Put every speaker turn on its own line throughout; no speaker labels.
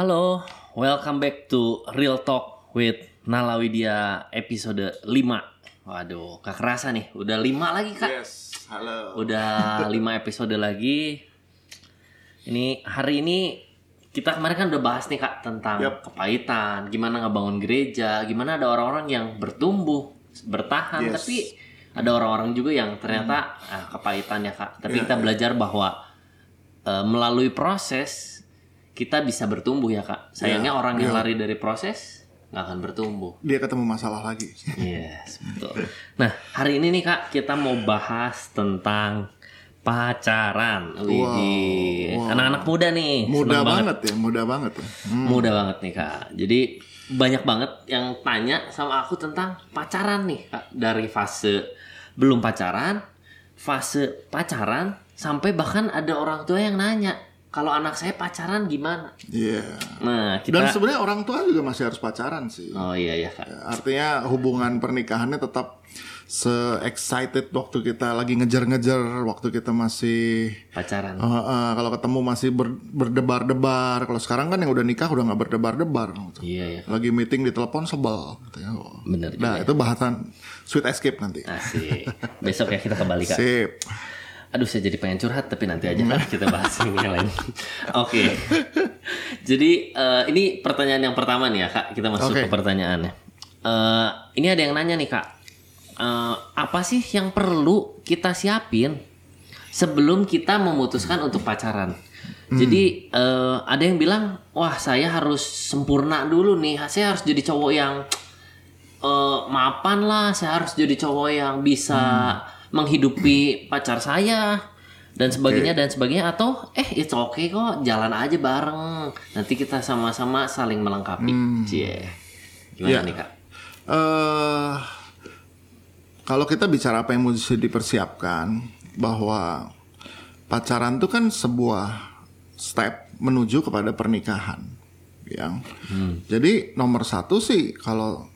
Halo, welcome back to Real Talk with Nala Widya episode 5 Waduh, gak kerasa nih, udah 5 lagi kak
Yes, halo.
Udah 5 episode lagi Ini hari ini kita kemarin kan udah bahas nih kak tentang
Yap.
kepahitan, gimana ngebangun gereja, gimana ada orang-orang yang bertumbuh, bertahan,
Yes.
tapi ada orang-orang juga yang ternyata ah, kepahitan ya kak. Tapi kita belajar bahwa eh, melalui proses kita bisa bertumbuh ya kak. Sayangnya orang yang lari dari proses nggak akan bertumbuh.
Dia ketemu masalah lagi.
Yes, betul. Nah, hari ini nih Kak, kita mau bahas tentang pacaran. Widih. Anak-anak muda nih.
Mudah
seneng
banget ya, mudah banget ya. Hmm.
Mudah banget nih Kak. Jadi banyak banget yang tanya sama aku tentang pacaran nih Kak. Dari fase belum pacaran, fase pacaran, sampai bahkan ada orang tua yang nanya, kalau anak saya pacaran gimana?
Iya.
Nah,
Dan
kita...
sebenarnya orang tua juga masih harus pacaran sih.
Oh iya ya Kak.
Artinya hubungan pernikahannya tetap se-excited waktu kita lagi ngejar-ngejar, waktu kita masih
Pacaran.
eh, eh, kalau ketemu masih ber- berdebar-debar. Kalau sekarang kan yang udah nikah udah nggak berdebar-debar. gitu.
Iya ya.
Lagi meeting di telepon sebel. Gitu ya.
Bener
Nah itu bahasan sweet escape nanti.
Asik. Besok ya kita kembali Kak.
Sip.
Aduh saya jadi pengen curhat tapi nanti aja kan kita bahas yang lain. Oke. Jadi eh, ini pertanyaan yang pertama nih ya kak. Kita masuk
Oke.
ke pertanyaannya. Eh, ini ada yang nanya nih kak. Eh, apa sih yang perlu kita siapin sebelum kita memutuskan untuk pacaran? Jadi eh, ada yang bilang, wah saya harus sempurna dulu nih. Saya harus jadi cowok yang eh, mapan lah. Saya harus jadi cowok yang bisa menghidupi pacar saya dan sebagainya dan sebagainya atau eh it's okay kok jalan aja bareng. Nanti kita sama-sama saling melengkapi. Cie. gimana
Ya.
nih kak?
Eh kalau kita bicara apa yang mesti dipersiapkan bahwa pacaran itu kan sebuah step menuju kepada pernikahan yang jadi nomor satu sih kalau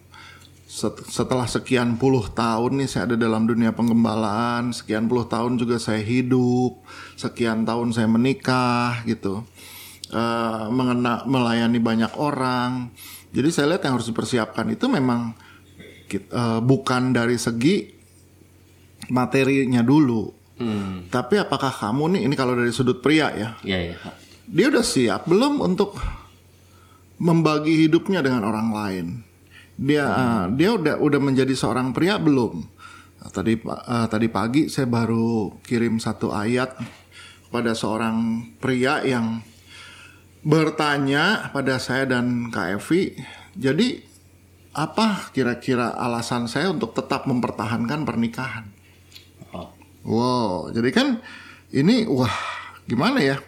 setelah sekian puluh tahun nih saya ada dalam dunia penggembalaan sekian puluh tahun juga saya hidup sekian tahun saya menikah gitu. Eh, mengena melayani banyak orang. Jadi saya lihat yang harus dipersiapkan itu memang eh, bukan dari segi materinya dulu.
Hmm.
Tapi apakah kamu nih ini kalau dari sudut pria ya?
Ya ya
dia udah siap belum untuk membagi hidupnya dengan orang lain dia eh, dia udah udah menjadi seorang pria belum Nah, tadi eh, tadi pagi saya baru kirim satu ayat pada seorang pria yang bertanya pada saya dan Kak Evi jadi apa kira-kira alasan saya untuk tetap mempertahankan pernikahan
oh
Wow, jadi kan ini wah gimana ya?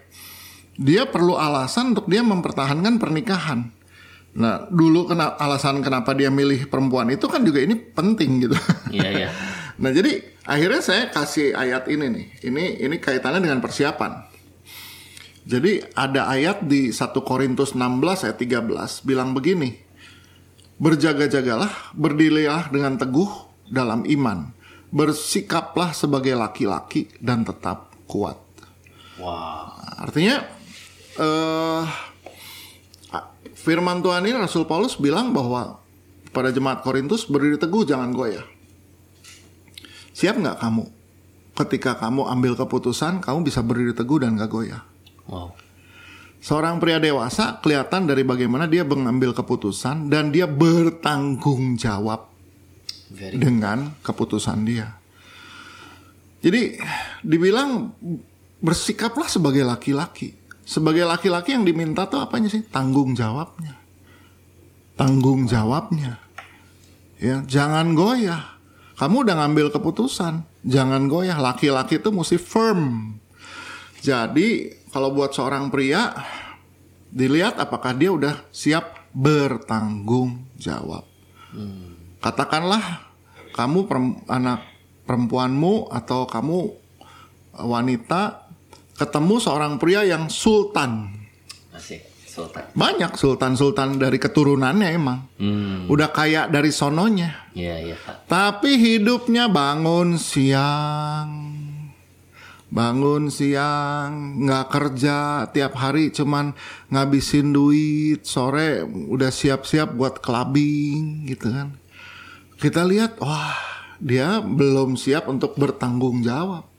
Dia perlu alasan untuk dia mempertahankan pernikahan. Nah, dulu kena alasan kenapa dia milih perempuan itu kan juga ini penting gitu.
iya ya
nah, jadi akhirnya saya kasih ayat ini nih. Ini ini kaitannya dengan persiapan. Jadi ada ayat di 1 Korintus 16 ayat 13 bilang begini. Berjaga-jagalah, berdirilah dengan teguh dalam iman. Bersikaplah sebagai laki-laki dan tetap kuat.
wow
Artinya eh firman Tuhan ini Rasul Paulus bilang bahwa pada jemaat Korintus berdiri teguh jangan goyah. Siap nggak kamu? Ketika kamu ambil keputusan, kamu bisa berdiri teguh dan gak goyah.
wow
Seorang pria dewasa kelihatan dari bagaimana dia mengambil keputusan dan dia bertanggung jawab
very
dengan keputusan dia. Jadi dibilang bersikaplah sebagai laki-laki. Sebagai laki-laki yang diminta tuh apanya sih? Tanggung jawabnya. Tanggung jawabnya. Ya, jangan goyah. Kamu udah ngambil keputusan, jangan goyah. Laki-laki tuh mesti firm. Jadi, kalau buat seorang pria dilihat apakah dia udah siap bertanggung jawab katakanlah kamu anak perempuanmu atau kamu eh, wanita ketemu seorang pria yang sultan.
asik sultan.
Banyak sultan-sultan dari keturunannya emang.
hmm.
Udah kaya dari sononya.
iya iya kak
Tapi hidupnya bangun siang, bangun siang nggak kerja tiap hari cuman ngabisin duit. Sore udah siap-siap buat clubbing gitu kan. Kita lihat wah dia belum siap untuk bertanggung jawab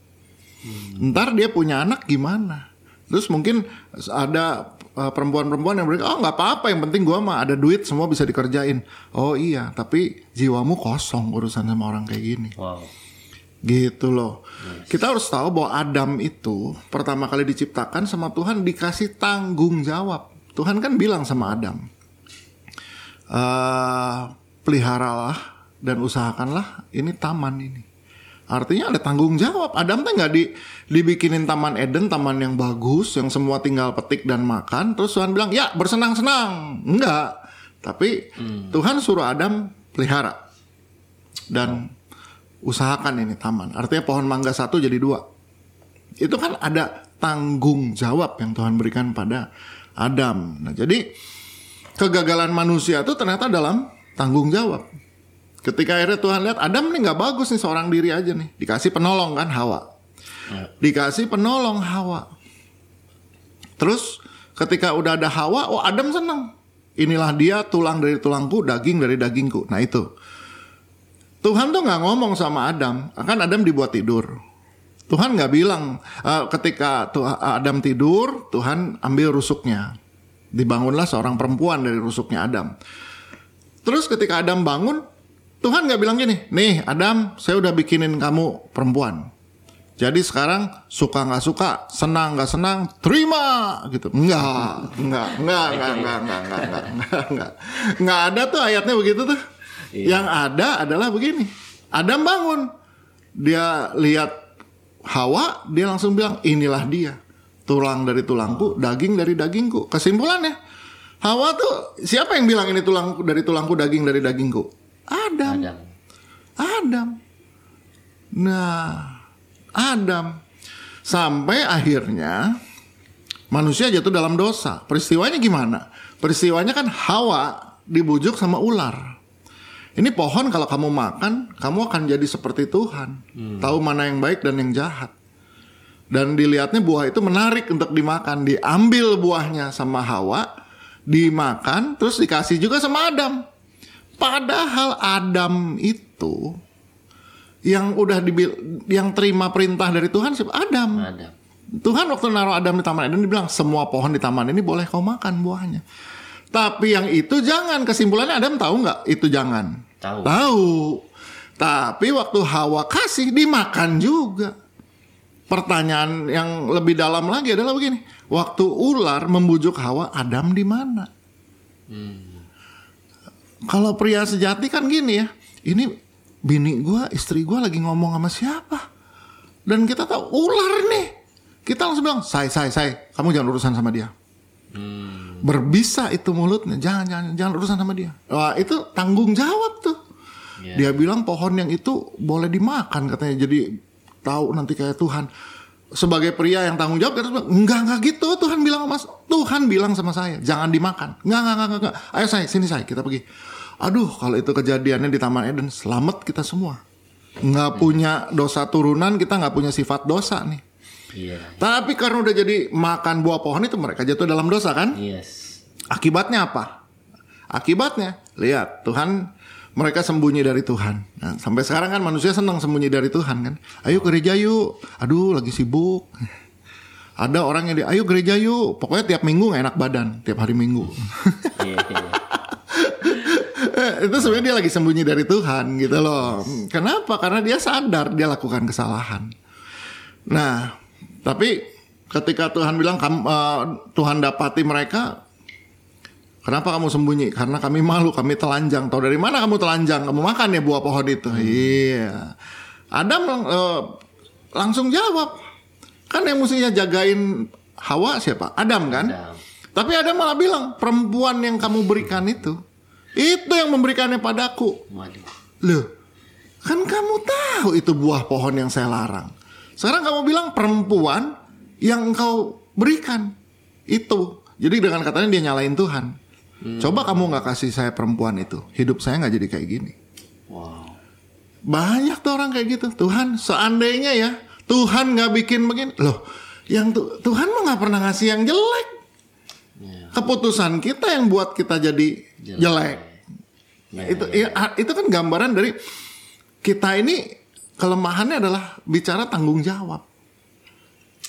ntar dia punya anak gimana terus mungkin ada uh, perempuan-perempuan yang berkata oh nggak apa-apa yang penting gua mah ada duit semua bisa dikerjain oh iya tapi jiwamu kosong urusan sama orang kayak gini
Wow.
Gitu loh. Kita harus tahu bahwa Adam itu pertama kali diciptakan sama Tuhan dikasih tanggung jawab. Tuhan kan bilang sama Adam, eh peliharalah dan usahakanlah ini taman ini. Artinya ada tanggung jawab. Adam tuh nggak di, dibikinin taman Eden, taman yang bagus, yang semua tinggal petik dan makan. Terus Tuhan bilang, ya bersenang-senang. Enggak. Tapi Tuhan suruh Adam pelihara. Dan usahakan ini taman. Artinya pohon mangga satu jadi dua. Itu kan ada tanggung jawab yang Tuhan berikan pada Adam. Nah, jadi kegagalan manusia itu ternyata dalam tanggung jawab. Ketika akhirnya Tuhan lihat Adam nih nggak bagus nih seorang diri aja nih, dikasih penolong kan Hawa, dikasih penolong Hawa. Terus ketika udah ada Hawa, oh Adam senang. Inilah dia tulang dari tulangku, daging dari dagingku. Nah itu. Tuhan tuh nggak ngomong sama Adam, kan Adam dibuat tidur. Tuhan nggak bilang eh, ketika Adam tidur, Tuhan ambil rusuknya. Dibangunlah seorang perempuan dari rusuknya Adam. Terus ketika Adam bangun, Tuhan nggak bilang gini, nih Adam, saya udah bikinin kamu perempuan. Jadi sekarang suka nggak suka, senang nggak senang, terima gitu. Enggak, enggak, enggak, enggak, enggak, enggak, enggak, enggak, enggak, enggak. Enggak ada tuh ayatnya begitu tuh. Yang ada adalah begini. Adam bangun, dia lihat Hawa, dia langsung bilang inilah dia. Tulang dari tulangku, daging dari dagingku. Kesimpulannya, Hawa tuh siapa yang bilang ini tulang dari tulangku, daging dari dagingku? Adam.
Adam.
Adam. Nah, Adam sampai akhirnya manusia jatuh dalam dosa. Peristiwanya gimana? Peristiwanya kan Hawa dibujuk sama ular. Ini pohon kalau kamu makan, kamu akan jadi seperti Tuhan. Tahu mana yang baik dan yang jahat. Dan dilihatnya buah itu menarik untuk dimakan. Diambil buahnya sama Hawa, dimakan, terus dikasih juga sama Adam. Padahal Adam itu yang udah dibil yang terima perintah dari Tuhan siapa? Adam.
Adam.
Tuhan waktu naruh Adam di taman Eden dibilang semua pohon di taman ini boleh kau makan buahnya. Tapi yang itu jangan. Kesimpulannya Adam tahu nggak itu jangan.
Tahu.
Tahu. Tapi waktu Hawa kasih dimakan juga. Pertanyaan yang lebih dalam lagi adalah begini. Waktu ular membujuk Hawa, Adam di mana? Kalau pria sejati kan gini ya. Ini bini gua, istri gua lagi ngomong sama siapa? Dan kita tahu ular nih. Kita langsung bilang, "Say, say, say, kamu jangan urusan sama dia." Berbisa itu mulutnya, jangan jangan jangan urusan sama dia. Wah, itu tanggung jawab tuh.
Iya.
Dia bilang pohon yang itu boleh dimakan katanya. Jadi tahu nanti kayak Tuhan. Sebagai pria yang tanggung jawab kita bilang, enggak enggak gitu Tuhan bilang mas Tuhan bilang sama saya jangan dimakan enggak enggak enggak, enggak. ayo saya sini saya kita pergi aduh kalau itu kejadiannya di Taman Eden selamat kita semua nggak punya dosa turunan kita nggak punya sifat dosa nih
Iya.
tapi karena udah jadi makan buah pohon itu mereka jatuh dalam dosa kan
Yes.
Akibatnya apa? Akibatnya, lihat Tuhan mereka sembunyi dari Tuhan. Nah, sampai sekarang kan manusia senang sembunyi dari Tuhan kan. Ayo gereja yuk. Aduh lagi sibuk. Ada orang yang di, ayo gereja yuk. Pokoknya tiap minggu nggak enak badan, tiap hari minggu.
Iya, iya.
Eh, itu sebenarnya dia lagi sembunyi dari Tuhan gitu loh. Kenapa? Karena dia sadar dia lakukan kesalahan. Nah, tapi ketika Tuhan bilang "Kamu, eh, Tuhan dapati mereka, kenapa kamu sembunyi? Karena kami malu, kami telanjang. Tahu dari mana kamu telanjang? Kamu makan ya buah pohon itu? Iya. Adam eh, langsung jawab. Kan yang mestinya jagain Hawa siapa? Adam kan?
Adam.
Tapi Adam malah bilang, perempuan yang kamu berikan itu, itu yang memberikannya padaku.
Waduh.
Loh, kan kamu tahu itu buah pohon yang saya larang. Sekarang kamu bilang perempuan yang engkau berikan itu. Jadi dengan katanya dia nyalain Tuhan. Coba kamu nggak kasih saya perempuan itu, hidup saya nggak jadi kayak gini.
Wow.
Banyak tuh orang kayak gitu. Tuhan, seandainya ya Tuhan nggak bikin begini. Loh, yang tu- Tuhan mah nggak pernah ngasih yang jelek. Keputusan kita yang buat kita jadi jelek.
Ya,
itu ya, itu kan gambaran dari kita ini kelemahannya adalah bicara tanggung jawab.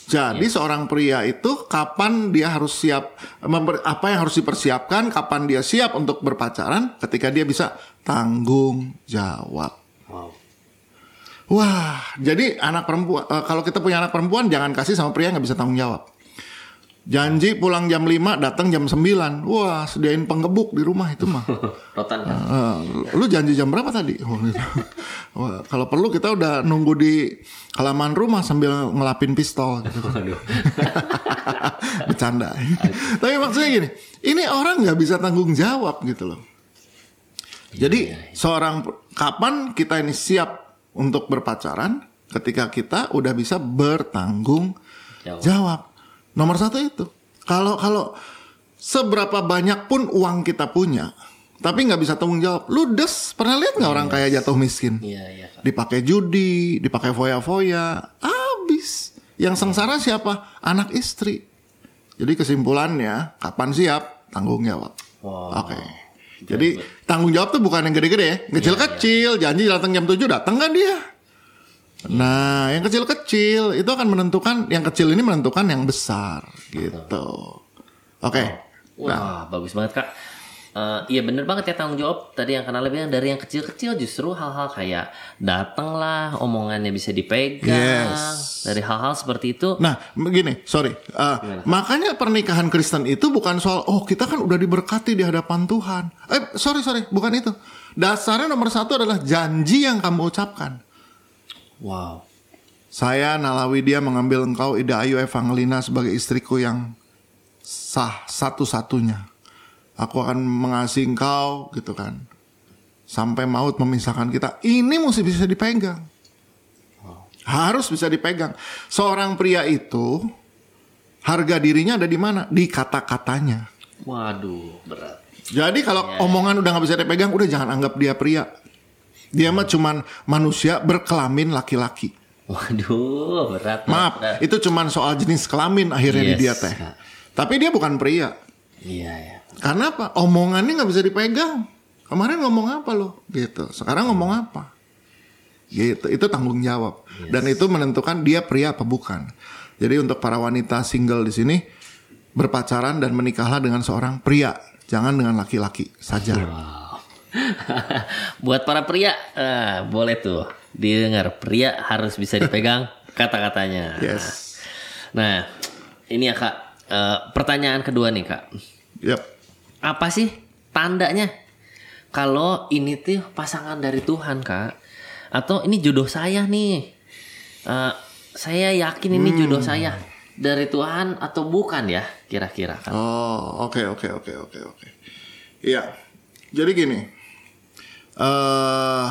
Jadi seorang pria itu kapan dia harus siap memper- apa yang harus dipersiapkan, kapan dia siap untuk berpacaran ketika dia bisa tanggung jawab.
Wow.
Wah, jadi anak perempuan eh, kalau kita punya anak perempuan jangan kasih sama pria yang nggak bisa tanggung jawab. Janji pulang jam 5, datang jam 9. Wah, sediain penggebuk di rumah itu mah.
Rotan kan?
Eh, lu janji jam berapa tadi? Oh, gitu. Wah, kalau perlu kita udah nunggu di halaman rumah sambil ngelapin pistol gitu. Bercanda. Tapi maksudnya gini, ini orang nggak bisa tanggung jawab gitu loh. Jadi seorang kapan kita ini siap untuk berpacaran ketika kita udah bisa bertanggung
Jawab.
jawab. Nomor satu itu. Kalau kalau seberapa banyak pun uang kita punya, tapi nggak bisa tanggung jawab. Ludes, pernah lihat nggak orang kaya jatuh miskin?
Iya, iya.
Dipakai judi, dipakai foya-foya, habis. Yang sengsara siapa? Anak istri. Jadi kesimpulannya, kapan siap? Tanggung jawab.
Wow.
Oke. Jadi tanggung jawab tuh bukan yang gede-gede ya. Kecil-kecil, janji datang jam 7 datang kan dia? Nah, yang kecil-kecil itu akan menentukan yang kecil ini menentukan yang besar gitu. Oke.
Wah, bagus banget kak. Eh, iya bener banget ya tanggung jawab tadi yang kenal bilang dari yang kecil-kecil justru hal-hal kayak datanglah omongannya bisa dipegang
Yes.
dari hal-hal seperti itu
Nah, begini, sorry. Uh, makanya pernikahan Kristen itu bukan soal oh kita kan udah diberkati di hadapan Tuhan. Eh, sorry sorry, bukan itu. Dasarnya nomor satu adalah janji yang kamu ucapkan.
Wow
Saya Nalawi dia mengambil engkau Ida Ayu Evangelina sebagai istriku yang sah satu-satunya. Aku akan mengasihi engkau gitu kan. Sampai maut memisahkan kita. Ini mesti bisa dipegang. Harus bisa dipegang. Seorang pria itu harga dirinya ada di mana? Di kata-katanya.
waduh berat
Jadi kalau omongan udah nggak bisa dipegang, udah jangan anggap dia pria. Dia mah cuman manusia berkelamin laki-laki.
waduh berat
Maaf,
berat.
itu cuman soal jenis kelamin akhirnya di
Yes,
dia teh. Tapi dia bukan pria.
iya ya
Karena apa? Omongannya nggak bisa dipegang. Kemarin ngomong apa lo? Gitu. Sekarang ngomong apa? Gitu. Itu tanggung jawab. Dan itu menentukan dia pria apa bukan. Jadi untuk para wanita single di sini berpacaran dan menikahlah dengan seorang pria, jangan dengan laki-laki saja.
wow buat para pria eh, boleh tuh didengar pria harus bisa dipegang kata-katanya
Yes.
nah ini ya kak Eh, pertanyaan kedua nih kak
Yep.
apa sih tandanya kalau ini tuh pasangan dari Tuhan kak atau ini jodoh saya nih Eh, saya yakin ini jodoh saya dari Tuhan atau bukan ya kira-kira kan
Oh, oke oke oke oke oke. Iya. Jadi gini. Eh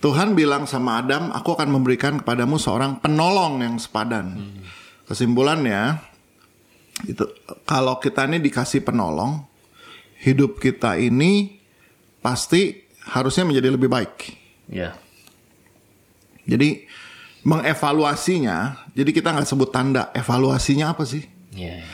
Tuhan bilang sama Adam, aku akan memberikan kepadamu seorang penolong yang sepadan. Kesimpulannya itu kalau kita ini dikasih penolong, hidup kita ini pasti harusnya menjadi lebih baik.
ya
Jadi mengevaluasinya, jadi kita nggak sebut tanda, evaluasinya apa sih?
ya ya.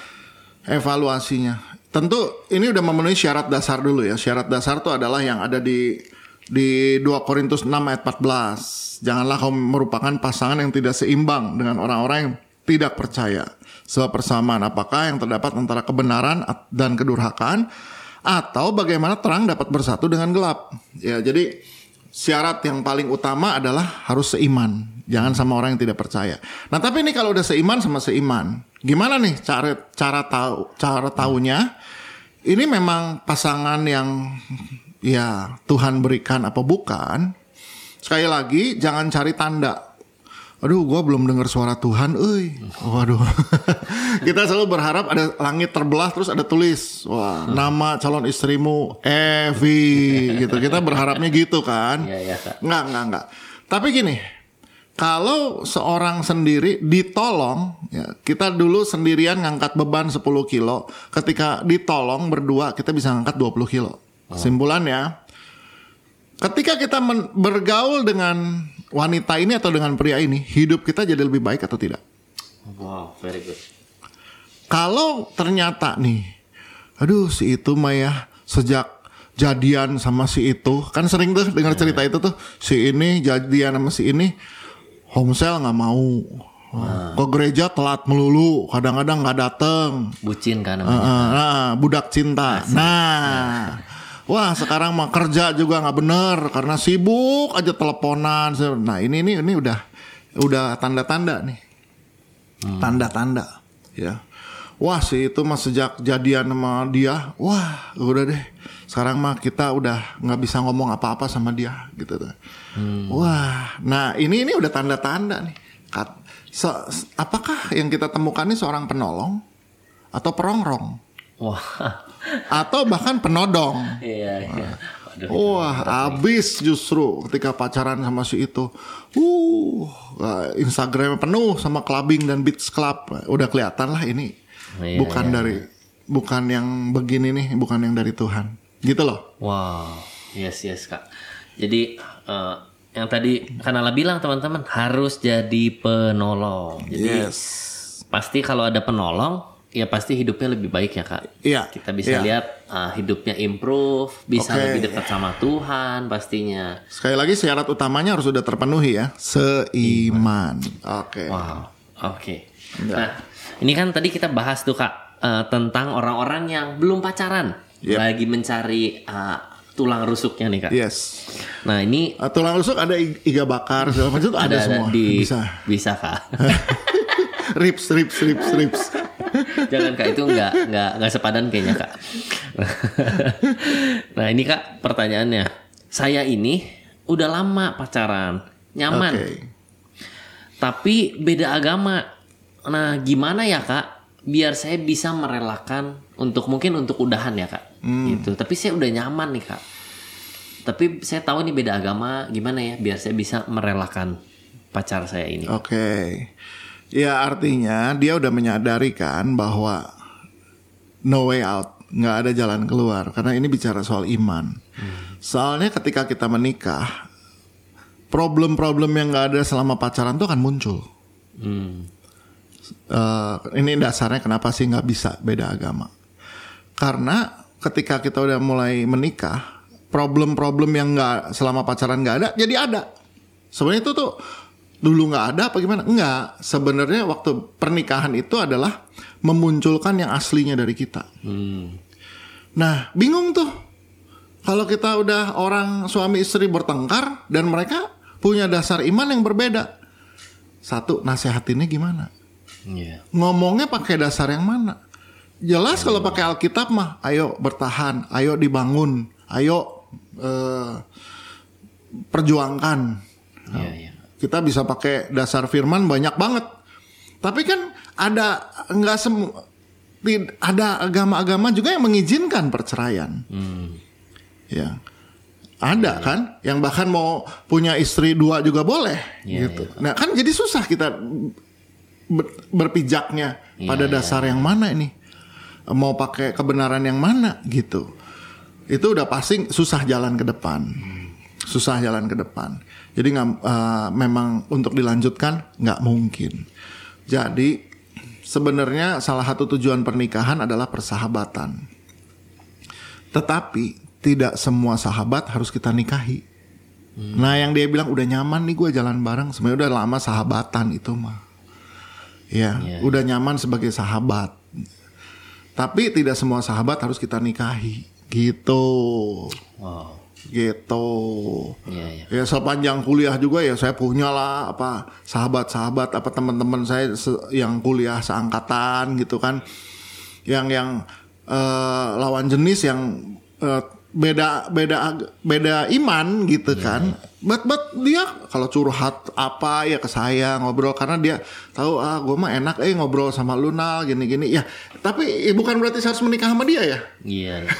Evaluasinya. Tentu ini udah memenuhi syarat dasar dulu ya. Syarat dasar itu adalah yang ada di di 2 Korintus 6 ayat 14. Janganlah kau merupakan pasangan yang tidak seimbang dengan orang-orang yang tidak percaya. Sebab persamaan apakah yang terdapat antara kebenaran dan kedurhakaan atau bagaimana terang dapat bersatu dengan gelap. Ya, jadi syarat yang paling utama adalah harus seiman. Jangan sama orang yang tidak percaya. Nah, tapi ini kalau udah seiman sama seiman, gimana nih cara cara tahu cara tahunya? Ini memang pasangan yang ya Tuhan berikan apa bukan? Sekali lagi jangan cari tanda. Aduh, gua belum dengar suara Tuhan, euy. Waduh. Kita selalu berharap ada langit terbelah terus ada tulis, wah, nama calon istrimu Evi gitu. Kita berharapnya gitu kan?
Iya, iya, Kak.
Enggak, enggak, enggak. Tapi gini, kalau seorang sendiri ditolong, ya, kita dulu sendirian ngangkat beban 10 kilo, ketika ditolong berdua kita bisa ngangkat 20 kilo. Kesimpulannya, ketika kita bergaul dengan wanita ini atau dengan pria ini hidup kita jadi lebih baik atau tidak?
Wow, very good.
Kalau ternyata nih, aduh si itu mah ya sejak jadian sama si itu kan sering tuh dengar cerita itu tuh si ini jadian sama si ini homesel nggak mau ke gereja telat melulu kadang-kadang nggak dateng
Bucin kan
Uh,
namanya.
uh, nah, budak cinta. Nah, wah sekarang mah kerja juga nggak bener karena sibuk aja teleponan. Nah ini ini ini udah udah tanda-tanda nih, tanda-tanda ya. Wah si itu mah sejak jadian sama dia, wah udah deh. Sekarang mah kita udah nggak bisa ngomong apa-apa sama dia gitu tuh. Wah, nah ini ini udah tanda-tanda nih. Kat- se- apakah yang kita temukan ini seorang penolong atau perongrong?
Wah.
atau bahkan penodong.
Iya, iya.
Wah, abis justru ketika pacaran sama si itu. Uh, Instagramnya penuh sama clubbing dan beach club. Udah kelihatan lah ini
Iya,
bukan
iya,
dari bukan yang begini nih, bukan yang dari Tuhan. Gitu loh.
Wow, yes yes kak. Jadi eh, yang tadi Kanala bilang teman-teman harus jadi penolong. Jadi
Yes.
pasti kalau ada penolong, ya pasti hidupnya lebih baik ya kak.
Iya.
Kita bisa
iya.
lihat eh, hidupnya improve, bisa
Oke.
lebih dekat sama Tuhan pastinya.
Sekali lagi syarat utamanya harus sudah terpenuhi ya, seiman. Oke.
Wow, oke.
Ya.
Nah, ini kan tadi kita bahas tuh kak eh, tentang orang-orang yang belum pacaran,
Yep.
lagi mencari eh, tulang rusuknya nih kak.
Yes.
Nah ini
Uh, tulang rusuk ada iga bakar segala macam itu ada,
ada, ada
semua.
di
Bisa.
bisa kak.
Rips, rips, rips, rips.
Jangan kak itu nggak nggak nggak sepadan kayaknya kak. nah ini kak pertanyaannya, saya ini udah lama pacaran, nyaman,
Oke.
tapi beda agama. Nah gimana ya kak, biar saya bisa merelakan untuk mungkin untuk udahan ya kak, gitu. Tapi saya udah nyaman nih kak. Tapi saya tahu nih beda agama, gimana ya biar saya bisa merelakan pacar saya ini.
Oke. Ya artinya dia udah menyadari kan bahwa no way out, nggak ada jalan keluar karena ini bicara soal iman. Soalnya ketika kita menikah, problem-problem yang nggak ada selama pacaran tuh akan muncul.
Hmm.
Eh, ini dasarnya kenapa sih nggak bisa beda agama? Karena ketika kita udah mulai menikah, problem-problem yang nggak selama pacaran nggak ada, jadi ada. Sebenarnya itu tuh dulu nggak ada apa gimana? Enggak. Sebenarnya waktu pernikahan itu adalah memunculkan yang aslinya dari kita.
Hmm.
Nah, bingung tuh. Kalau kita udah orang suami istri bertengkar dan mereka punya dasar iman yang berbeda. Satu, nasihatinnya gimana?
Iya.
ngomongnya pakai dasar yang mana? Jelas kalau pakai Alkitab mah, ayo bertahan, ayo dibangun, ayo eh, perjuangkan.
Iya, iya.
Kita bisa pakai dasar firman banyak banget. Tapi kan ada nggak semua ada agama-agama juga yang mengizinkan perceraian.
Hmm.
Ya. Ada kan yang bahkan mau punya istri dua juga boleh
Iya,
gitu. Nah, kan jadi susah kita ber- berpijaknya pada
Iya,
dasar yang mana ini. Mau pakai kebenaran yang mana gitu. Itu udah pasti susah jalan ke depan. Susah jalan ke depan. Jadi nggak eh, memang untuk dilanjutkan nggak mungkin. Jadi sebenarnya salah satu tujuan pernikahan adalah persahabatan. Tetapi tidak semua sahabat harus kita nikahi. Nah yang dia bilang udah nyaman nih gue jalan bareng. Sebenarnya udah lama sahabatan itu mah. Ya,
Iya,
udah nyaman sebagai sahabat. Tapi tidak semua sahabat harus kita nikahi. Gitu.
Wow.
Gitu.
Iya, iya.
Ya sepanjang kuliah juga ya saya punya lah apa sahabat-sahabat apa teman-teman saya yang kuliah seangkatan gitu kan. Yang yang eh, lawan jenis yang eh, beda beda beda iman gitu kan. But but dia kalau curhat apa ya ke saya ngobrol karena dia tahu ah gue mah enak eh ngobrol sama Luna gini-gini ya. Tapi eh, bukan berarti saya harus menikah sama dia ya.
Iya. iya.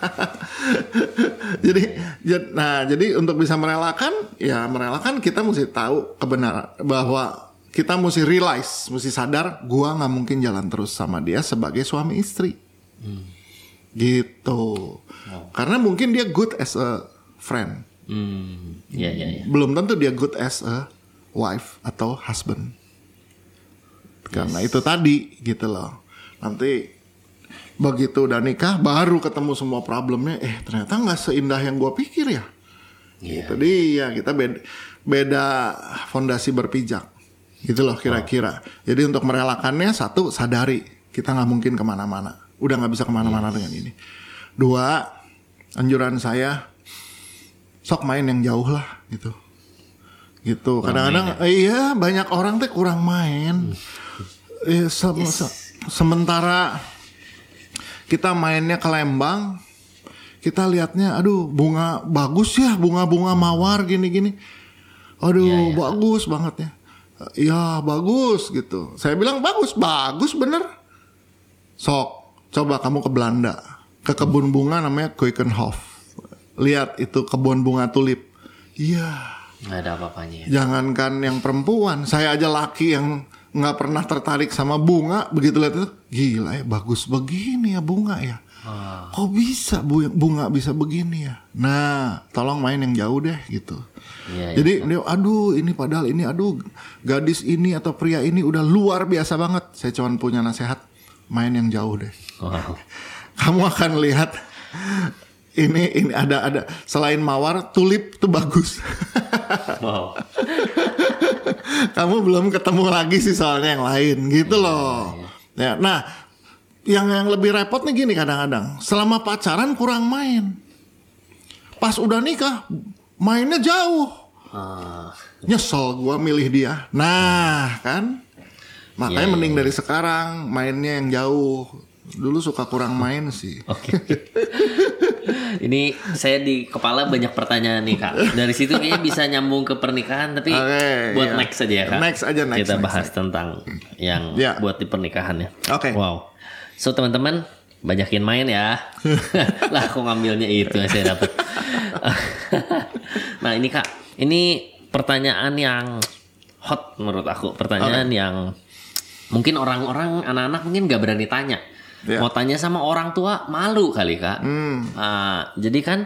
jadi jad- nah jadi untuk bisa merelakan ya merelakan kita mesti tahu kebenaran bahwa kita mesti realize mesti sadar gua nggak mungkin jalan terus sama dia sebagai suami istri. Gitu. Karena mungkin dia good as a friend.
Hmm, ya ya ya.
Belum tentu dia good as a wife atau husband. Karena itu tadi gitu loh. Nanti begitu udah nikah baru ketemu semua problemnya. Eh ternyata nggak seindah yang gue pikir ya.
Iya.
Gitu dia kita beda, beda fondasi berpijak. Gitu loh kira-kira. Jadi untuk merelakannya satu sadari kita nggak mungkin ke mana-mana. Udah nggak bisa ke mana-mana dengan ini. Dua anjuran saya sok main yang jauh lah gitu. Gitu. Kadang-kadang iya banyak orang tuh kurang main. Eh, se- se- sementara kita mainnya ke Lembang, kita lihatnya, aduh bunga bagus ya, bunga-bunga mawar gini-gini. Aduh bagus banget ya. Ya bagus gitu. Saya bilang bagus, bagus bener. Sok, coba kamu ke Belanda, ke kebun bunga namanya Keukenhof. Lihat itu kebun bunga tulip. Iya.
Nggak ada apa-apanya. ya.
Jangankan yang perempuan, saya aja laki yang nggak pernah tertarik sama bunga, begitu lihat itu, gila ya, bagus begini ya bunga ya. Kok bisa bu- bunga bisa begini ya? Nah, tolong main yang jauh deh gitu.
Iya.
Jadi dia, aduh ini padahal ini, aduh gadis ini atau pria ini udah luar biasa banget. Saya cuma punya nasihat, main yang jauh deh.
Wow.
Kamu akan lihat ini ini ada ada selain mawar tulip tuh bagus.
Wow.
Kamu belum ketemu lagi sih soalnya yang lain gitu loh. Ya, nah, yang yang lebih repot nih gini kadang-kadang, selama pacaran kurang main. Pas udah nikah, mainnya jauh.
Ah,
Nyesel gua milih dia. Nah, kan? Makanya
Iya,
mending dari sekarang mainnya yang jauh. Dulu suka kurang main sih.
Oke. Ini saya di kepala banyak pertanyaan nih kak. Dari situ kayaknya bisa nyambung ke pernikahan, tapi
Oke,
buat
iya.
next aja ya kak.
Next aja, next,
Kita
next,
bahas tentang yang
Ya.
buat di pernikahan ya.
Oke.
Wow. So teman-teman banyakin main ya. lah aku ngambilnya itu yang saya dapat. nah ini kak, ini pertanyaan yang hot menurut aku. Pertanyaan yang mungkin orang-orang anak-anak mungkin gak berani tanya.
Ya.
Mau tanya sama orang tua malu kali kak.
Hmm.
Ah, jadi kan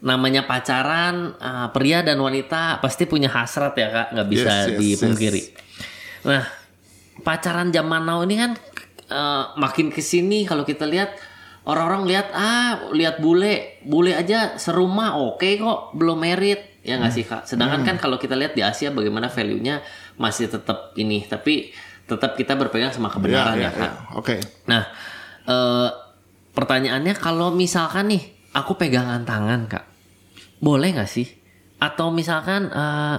namanya pacaran ah, pria dan wanita pasti punya hasrat ya kak, nggak bisa
Yes, yes,
dipungkiri. Nah pacaran zaman now ini kan eh, makin ke sini kalau kita lihat orang-orang lihat ah lihat bule bule aja serumah oke kok belum merit ya nggak sih kak. Sedangkan kan kalau kita lihat di Asia bagaimana value-nya masih tetap ini tapi tetap kita berpegang sama kebenaran ya,
Ya, ya,
kak.
ya. Oke.
Nah, eh, pertanyaannya kalau misalkan nih aku pegangan tangan kak, boleh nggak sih? Atau misalkan eh,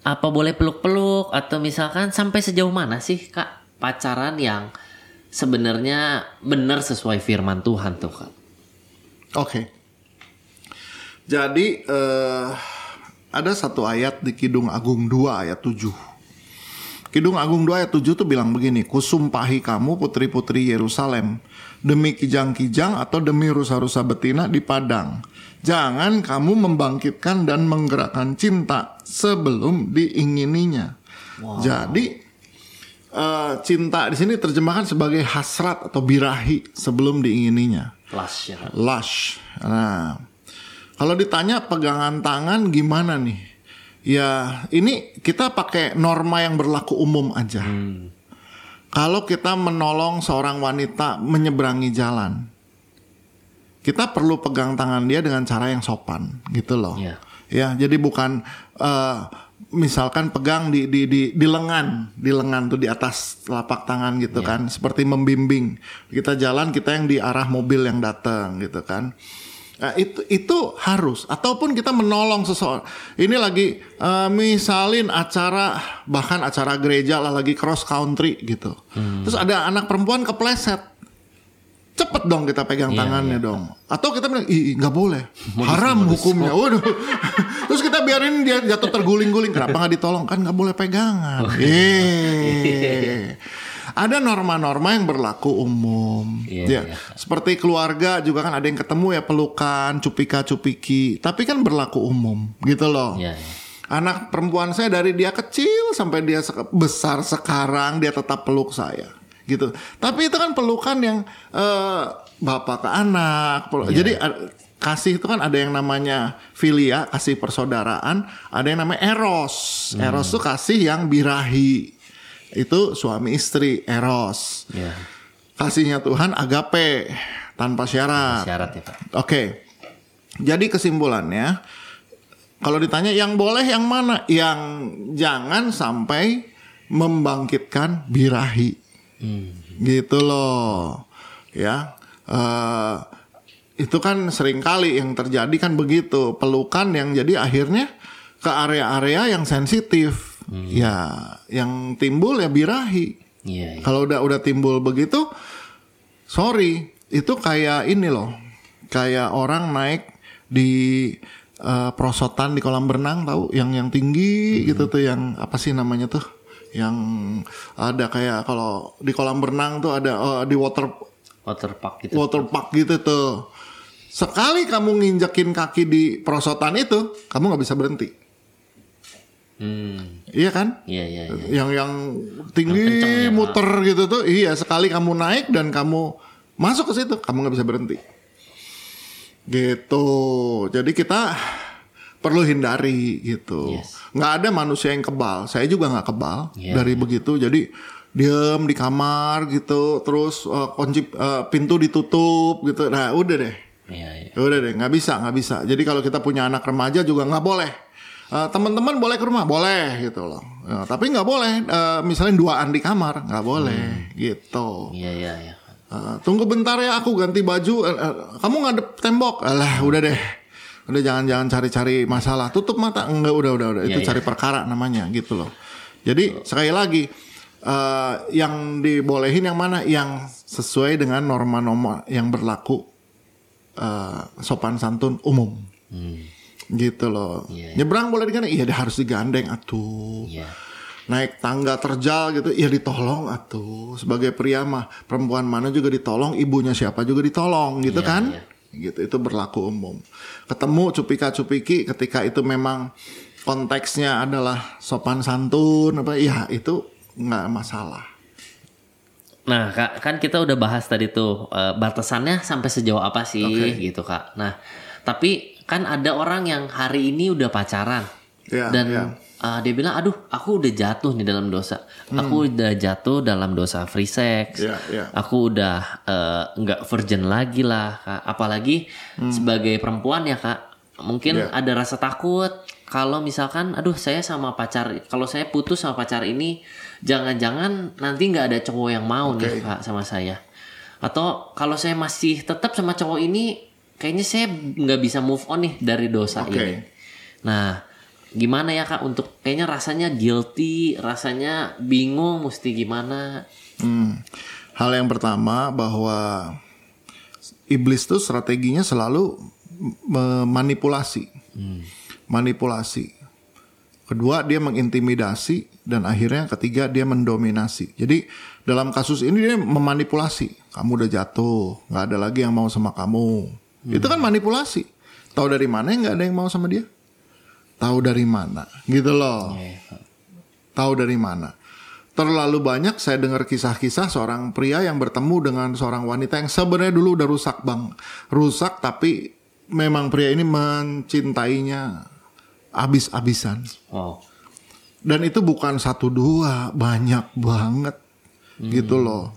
apa boleh peluk-peluk? Atau misalkan sampai sejauh mana sih kak pacaran yang sebenarnya benar sesuai firman Tuhan tuh kak?
Oke. Jadi eh, ada satu ayat di Kidung Agung 2 ayat 7. Kidung Agung 2 ayat 7 tuh bilang begini, Kusumpahi kamu putri-putri Yerusalem demi kijang-kijang atau demi rusa-rusa betina di padang. Jangan kamu membangkitkan dan menggerakkan cinta sebelum diingininya. Jadi eh, cinta di sini terjemahkan sebagai hasrat atau birahi sebelum diingininya
Lush ya
lush. Nah, kalau ditanya pegangan tangan gimana nih? Ya, ini kita pakai norma yang berlaku umum aja. Kalau kita menolong seorang wanita menyeberangi jalan, kita perlu pegang tangan dia dengan cara yang sopan, gitu loh.
Iya.
Ya, jadi bukan eh, misalkan pegang di di di di lengan, di lengan tuh di atas telapak tangan gitu kan, seperti membimbing. Kita jalan kita yang di arah mobil yang datang gitu kan. Nah, itu itu harus ataupun kita menolong seseorang. Ini lagi eh, misalin acara bahkan acara gereja lah lagi cross country gitu. Terus ada anak perempuan kepleset cepet dong kita pegang tangannya dong. Atau kita bilang, ih nggak boleh, haram hukumnya. Waduh. Terus kita biarin dia jatuh terguling-guling. Kenapa nggak ditolong? Kan nggak boleh pegangan. Eh. Ada norma-norma yang berlaku umum.
Iya,
ya,
iya.
seperti keluarga juga kan ada yang ketemu ya pelukan, cupika-cupiki. Tapi kan berlaku umum, gitu loh.
Iya, iya.
Anak perempuan saya dari dia kecil sampai dia besar sekarang dia tetap peluk saya gitu. Tapi itu kan pelukan yang eh, bapak ke anak. peluk- Jadi ad- kasih itu kan ada yang namanya filia, kasih persaudaraan, ada yang namanya eros. Eros tuh kasih yang birahi. Itu suami istri, eros.
Ya.
Kasihnya Tuhan agape, tanpa syarat.
Syarat ya Pak.
Oke. Jadi kesimpulannya kalau ditanya yang boleh yang mana? Yang jangan sampai membangkitkan birahi. Gitu loh. Ya. eh, itu kan sering kali yang terjadi kan begitu, pelukan yang jadi akhirnya ke area-area yang sensitif. Ya, yang timbul ya birahi.
Iya. iya.
Kalau udah udah timbul begitu, sorry, itu kayak ini loh, kayak orang naik di eh, prosotan di kolam berenang tahu, yang yang tinggi gitu tuh, yang apa sih namanya tuh, yang ada kayak kalau di kolam berenang tuh ada eh, di water
Water park gitu.
water park gitu tuh. Sekali kamu nginjekin kaki di prosotan itu, kamu nggak bisa berhenti.
Hmm.
Iya kan?
Iya iya iya.
yang yang tinggi
Yang kenceng ya,
muter gitu tuh iya sekali kamu naik dan kamu masuk ke situ kamu nggak bisa berhenti gitu jadi kita perlu hindari gitu
Yes.
nggak ada manusia yang kebal saya juga nggak kebal
Iya,
dari begitu jadi diem di kamar gitu terus eh, kunci eh, pintu ditutup gitu nah udah deh
iya.
Ya Udah deh, nggak bisa, nggak bisa. Jadi kalau kita punya anak remaja juga nggak boleh. Eh, Teman-teman boleh ke rumah, boleh gitu loh. Ya, tapi nggak boleh, eh, misalnya duaan di kamar, nggak boleh gitu.
Iya iya iya.
Eh, tunggu bentar ya, aku ganti baju. Eh, eh, kamu ngadep tembok, alah udah deh. Udah jangan-jangan cari-cari masalah. Tutup mata, enggak udah udah udah. Itu
Iya,
cari perkara namanya gitu loh. Jadi sekali lagi. eh, yang dibolehin yang mana yang sesuai dengan norma-norma yang berlaku eh, sopan santun umum
Hmm.
Gitu loh.
Iya.
Nyebrang boleh digandeng, iya harus digandeng atuh.
Iya.
Naik tangga terjal gitu, iya ditolong atuh. Sebagai pria mah perempuan mana juga ditolong, ibunya siapa juga ditolong gitu
Iya,
kan?
iya.
Gitu itu berlaku umum. Ketemu cupika-cupiki ketika itu memang konteksnya adalah sopan santun apa ya itu nggak masalah.
Nah, Kak, kan kita udah bahas tadi tuh eh, batasannya sampai sejauh apa sih
Oke.
gitu, Kak. Nah, tapi kan ada orang yang hari ini udah pacaran
Iya,
dan
iya.
eh, dia bilang, "Aduh, aku udah jatuh nih dalam dosa. Aku udah jatuh dalam dosa free sex.
Hmm. Iya, iya.
Aku udah eh, nggak virgin lagi lah, Kak. Apalagi sebagai perempuan ya, Kak. Mungkin
Hmm. Iya.
ada rasa takut kalau misalkan aduh saya sama pacar kalau saya putus sama pacar ini jangan-jangan nanti nggak ada cowok yang mau nih
Oke.
kak sama saya atau kalau saya masih tetap sama cowok ini kayaknya saya nggak bisa move on nih dari dosa
Oke.
ini nah gimana ya kak untuk kayaknya rasanya guilty rasanya bingung mesti gimana
Hmm. Hal yang pertama bahwa iblis tuh strateginya selalu memanipulasi. Manipulasi. Kedua dia mengintimidasi dan akhirnya ketiga dia mendominasi. Jadi dalam kasus ini dia memanipulasi. Kamu udah jatuh, nggak ada lagi yang mau sama kamu. Itu kan manipulasi. Tahu dari mana nggak ada yang mau sama dia? Tahu dari mana? Gitu loh. Tahu dari mana? Terlalu banyak saya dengar kisah-kisah seorang pria yang bertemu dengan seorang wanita yang sebenarnya dulu udah rusak bang, rusak tapi memang pria ini mencintainya abis-abisan.
oh
Dan itu bukan satu dua, banyak banget gitu loh.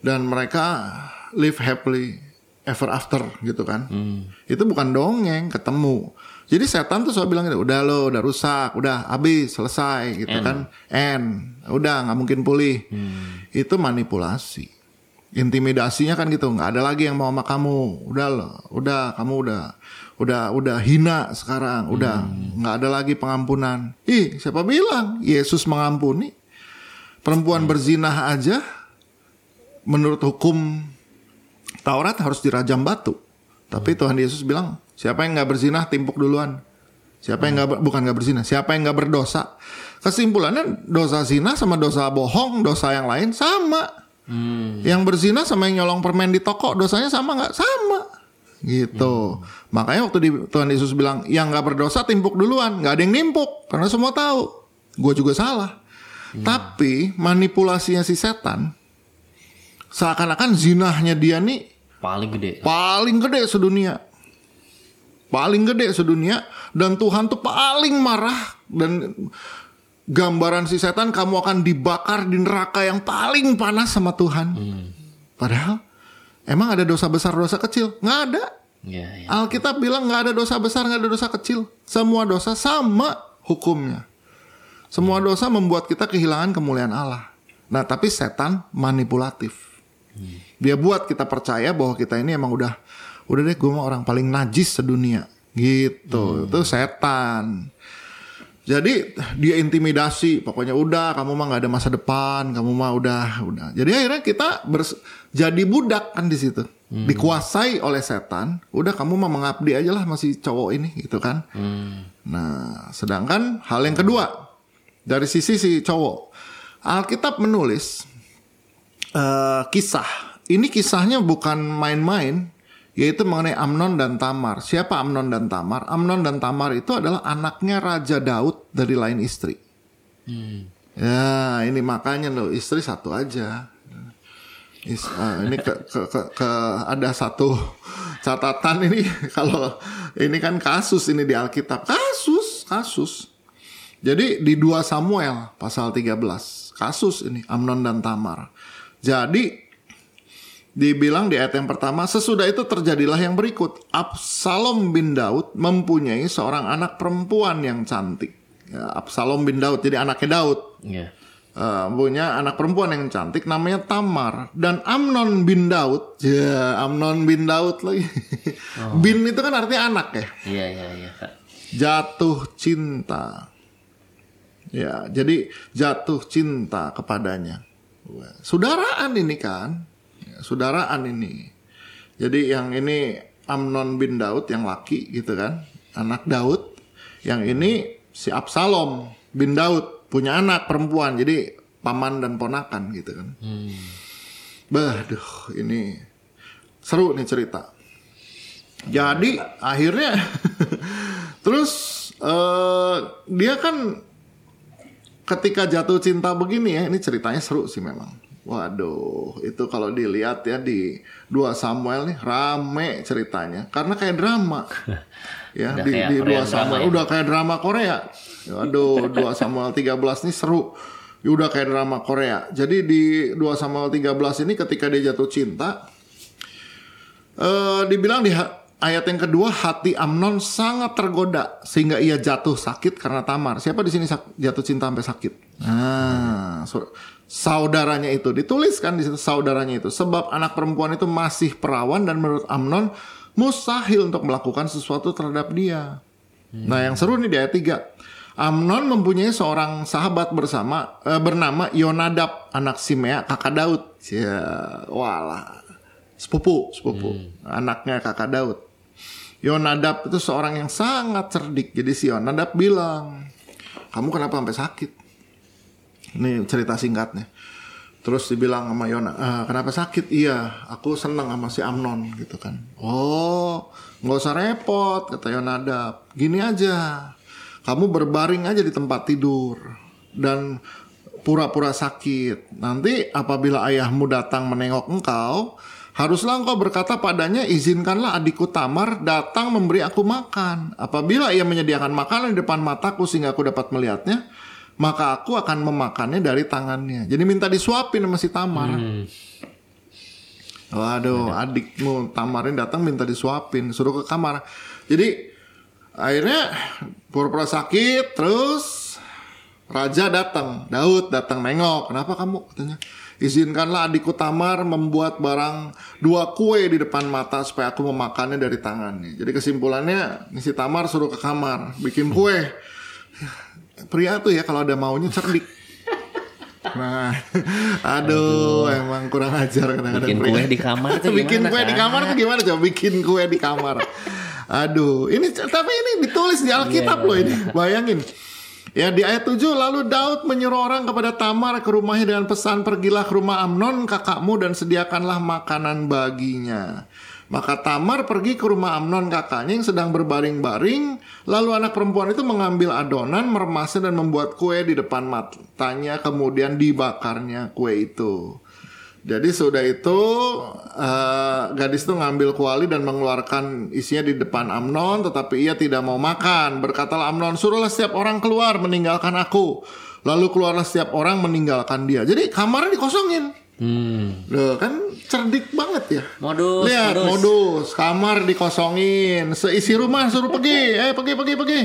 Dan mereka live happily ever after gitu kan. Itu bukan dongeng, ketemu. Jadi setan tuh selalu bilang gitu, udah lo, udah rusak, udah habis, selesai gitu
End.
kan. End, udah nggak mungkin pulih. Itu manipulasi. Intimidasinya kan gitu, nggak ada lagi yang mau sama kamu. Udah lo, udah kamu udah udah udah hina sekarang, udah nggak ada lagi pengampunan. Ih, siapa bilang Yesus mengampuni? Perempuan berzinah aja menurut hukum Taurat harus dirajam batu. Tapi Tuhan Yesus bilang, siapa yang nggak berzinah timpuk duluan. Siapa yang nggak bukan nggak berzinah, siapa yang nggak berdosa. Kesimpulannya dosa zina sama dosa bohong, dosa yang lain sama. Yang berzina sama yang nyolong permen di toko dosanya sama nggak? Sama. Gitu. Makanya waktu di, Tuhan Yesus bilang yang nggak berdosa timpuk duluan, nggak ada yang nimpuk karena semua tahu. Gue juga salah. Tapi manipulasinya si setan seakan-akan zinahnya dia nih
paling gede
paling gede sedunia. paling gede sedunia dan Tuhan tuh paling marah dan gambaran si setan kamu akan dibakar di neraka yang paling panas sama Tuhan. Padahal emang ada dosa besar dosa kecil? Nggak ada.
Ya, ya.
Alkitab bilang nggak ada dosa besar nggak ada dosa kecil. Semua dosa sama hukumnya. Semua dosa membuat kita kehilangan kemuliaan Allah. Nah tapi setan manipulatif. Dia buat kita percaya bahwa kita ini emang udah udah deh gue mah orang paling najis sedunia gitu. Itu setan. Jadi dia intimidasi, pokoknya udah kamu mah nggak ada masa depan, kamu mah udah udah. Jadi akhirnya kita bers- jadi budak kan di situ, dikuasai oleh setan. Udah kamu mah mengabdi aja lah masih cowok ini gitu kan. Nah, sedangkan hal yang kedua dari sisi si cowok, Alkitab menulis eh, kisah. Ini kisahnya bukan main-main, yaitu mengenai Amnon dan Tamar. Siapa Amnon dan Tamar? Amnon dan Tamar itu adalah anaknya Raja Daud dari lain istri. Ya, ini makanya loh istri satu aja. Is- ah, ini ke, ke, ke, ke- ada satu catatan ini kalau ini kan kasus ini di Alkitab kasus kasus. Jadi di 2 Samuel pasal 13 kasus ini Amnon dan Tamar. Jadi dibilang di ayat yang pertama sesudah itu terjadilah yang berikut. Absalom bin Daud mempunyai seorang anak perempuan yang cantik. Ya, Absalom bin Daud jadi anaknya Daud.
Ya.
Eh, punya anak perempuan yang cantik namanya Tamar. Dan Amnon bin Daud ya Amnon bin Daud lagi. Bin itu kan artinya anak ya?
Iya, iya, iya,
jatuh cinta. Ya jadi jatuh cinta kepadanya saudaraan ini kan? Ya, saudaraan ini. Jadi yang ini Amnon bin Daud yang laki gitu kan? Anak Daud. Yang ini si Absalom bin Daud punya anak perempuan. Jadi paman dan ponakan gitu kan? Baduh, ini seru nih cerita. Jadi akhirnya terus eh, dia kan ketika jatuh cinta begini ya, ini ceritanya seru sih memang. Waduh, itu kalau dilihat ya di 2 Samuel nih rame ceritanya karena kayak drama. ya
Udah
di, di 2
Korean
Samuel
ya?
udah kayak drama Korea. Waduh, 2 Samuel 13 nih seru. Ya udah kayak drama Korea. Jadi di 2 Samuel 13 ini ketika dia jatuh cinta eh dibilang di ayat yang kedua hati Amnon sangat tergoda sehingga ia jatuh sakit karena Tamar. Siapa di sini jatuh cinta sampai sakit? Nah, so- saudaranya itu dituliskan di situ saudaranya itu sebab anak perempuan itu masih perawan dan menurut Amnon mustahil untuk melakukan sesuatu terhadap dia. Nah, yang seru nih di ayat 3. Amnon mempunyai seorang sahabat bersama eh, bernama Yonadab anak Simea kakak Daud. Ya, walah. Sepupu, sepupu. Anaknya kakak Daud. Yonadab itu seorang yang sangat cerdik. Jadi si Yonadab bilang, "Kamu kenapa sampai sakit?" Ini cerita singkatnya. Terus dibilang sama Yona, "Ah, kenapa sakit? Iya, aku seneng sama si Amnon gitu kan. Oh, nggak usah repot, kata Yonadab. Gini aja, kamu berbaring aja di tempat tidur dan pura-pura sakit. Nanti apabila ayahmu datang menengok engkau, haruslah engkau berkata padanya, izinkanlah adikku Tamar datang memberi aku makan. Apabila ia menyediakan makanan di depan mataku sehingga aku dapat melihatnya, maka aku akan memakannya dari tangannya. Jadi minta disuapin sama si Tamar. Waduh, adikmu Tamarin datang minta disuapin, suruh ke kamar. Jadi akhirnya pura-pura sakit, terus raja datang, Daud datang nengok. Kenapa kamu? Katanya. Izinkanlah adikku Tamar membuat barang dua kue di depan mata supaya aku memakannya dari tangannya. Jadi kesimpulannya, si Tamar suruh ke kamar bikin kue. Pria tuh ya kalau ada maunya cerdik. Nah, aduh, emang kurang ajar kadang-kadang.
Bikin kue di kamar tuh
bikin kue di
Kak?
kamar tuh gimana coba? Bikin kue di kamar. Aduh, ini tapi ini ditulis di Alkitab
Iya,
loh ini. Bayangin. Ya di ayat 7 lalu Daud menyuruh orang kepada Tamar ke rumahnya dengan pesan pergilah ke rumah Amnon kakakmu dan sediakanlah makanan baginya. Maka Tamar pergi ke rumah Amnon kakaknya yang sedang berbaring-baring. Lalu anak perempuan itu mengambil adonan, meremasnya dan membuat kue di depan matanya. Kemudian dibakarnya kue itu. Jadi sudah itu eh, gadis itu ngambil kuali dan mengeluarkan isinya di depan Amnon, tetapi ia tidak mau makan. Berkatalah Amnon, suruhlah setiap orang keluar meninggalkan aku. Lalu keluarlah setiap orang meninggalkan dia. Jadi kamarnya dikosongin.
Hmm.
Loh, kan cerdik banget ya.
Modus,
Lihat
modus.
modus, kamar dikosongin, seisi rumah suruh pergi, eh pergi pergi pergi.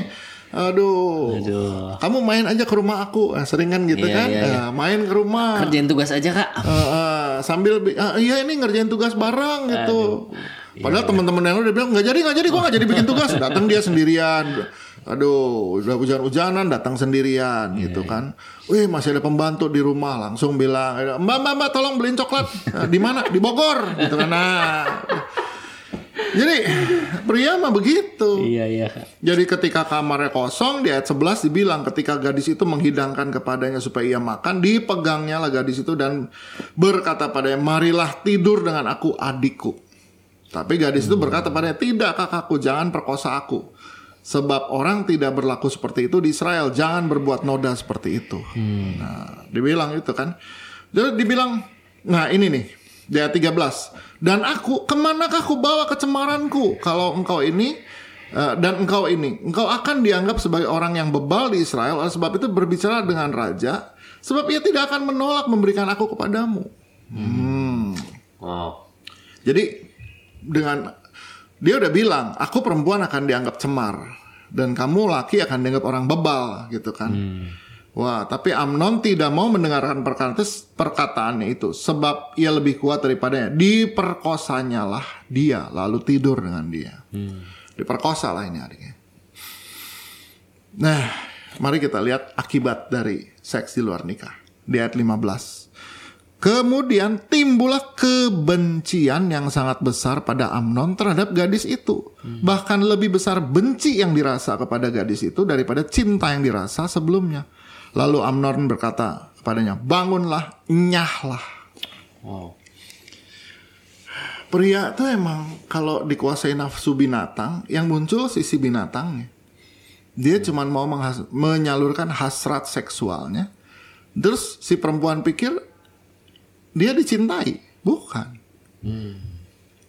Aduh.
Aduh.
Kamu main aja ke rumah aku, Eh, sering kan gitu
Iya,
kan?
iya, iya.
Eh, main ke rumah.
Kerjain tugas aja kak.
Eh, eh, sambil bi- ah, iya ini ngerjain tugas bareng gitu. Padahal teman-teman yang udah bilang nggak jadi nggak jadi gua nggak jadi bikin tugas. Datang dia sendirian. Aduh, udah hujan-hujanan datang sendirian gitu kan. Wih masih ada pembantu di rumah langsung bilang, mbak mbak mbak tolong beliin coklat. "Eh, di mana? Di Bogor gitu kan. Nah, jadi pria mah begitu.
Iya iya.
Jadi ketika kamarnya kosong di ayat 11 dibilang ketika gadis itu menghidangkan kepadanya supaya ia makan dipegangnya lah gadis itu dan berkata padanya marilah tidur dengan aku adikku. Tapi gadis itu berkata padanya tidak kakakku jangan perkosa aku. Sebab orang tidak berlaku seperti itu di Israel jangan berbuat noda seperti itu. Nah dibilang itu kan. Jadi dibilang nah ini nih ayat 13 dan aku ke manakah aku bawa kecemaranku kalau engkau ini Eh, dan engkau ini, engkau akan dianggap sebagai orang yang bebal di Israel. Oleh sebab itu berbicara dengan raja, sebab ia tidak akan menolak memberikan aku kepadamu. Hmm.
Wow.
Jadi dengan dia udah bilang, aku perempuan akan dianggap cemar dan kamu laki akan dianggap orang bebal gitu kan. Wah, tapi Amnon tidak mau mendengarkan perkataan perkataannya itu sebab ia lebih kuat daripadanya. Diperkosanya lah dia lalu tidur dengan dia. Diperkosa lah ini adiknya. Nah, mari kita lihat akibat dari seks di luar nikah. Di ayat 15. Kemudian timbullah kebencian yang sangat besar pada Amnon terhadap gadis itu. Bahkan lebih besar benci yang dirasa kepada gadis itu daripada cinta yang dirasa sebelumnya. Lalu Amnon berkata kepadanya, bangunlah, nyahlah.
Wow.
Pria tuh emang kalau dikuasai nafsu binatang, yang muncul sisi binatangnya. Dia cuman mau menghas- menyalurkan hasrat seksualnya. Terus si perempuan pikir dia dicintai, bukan.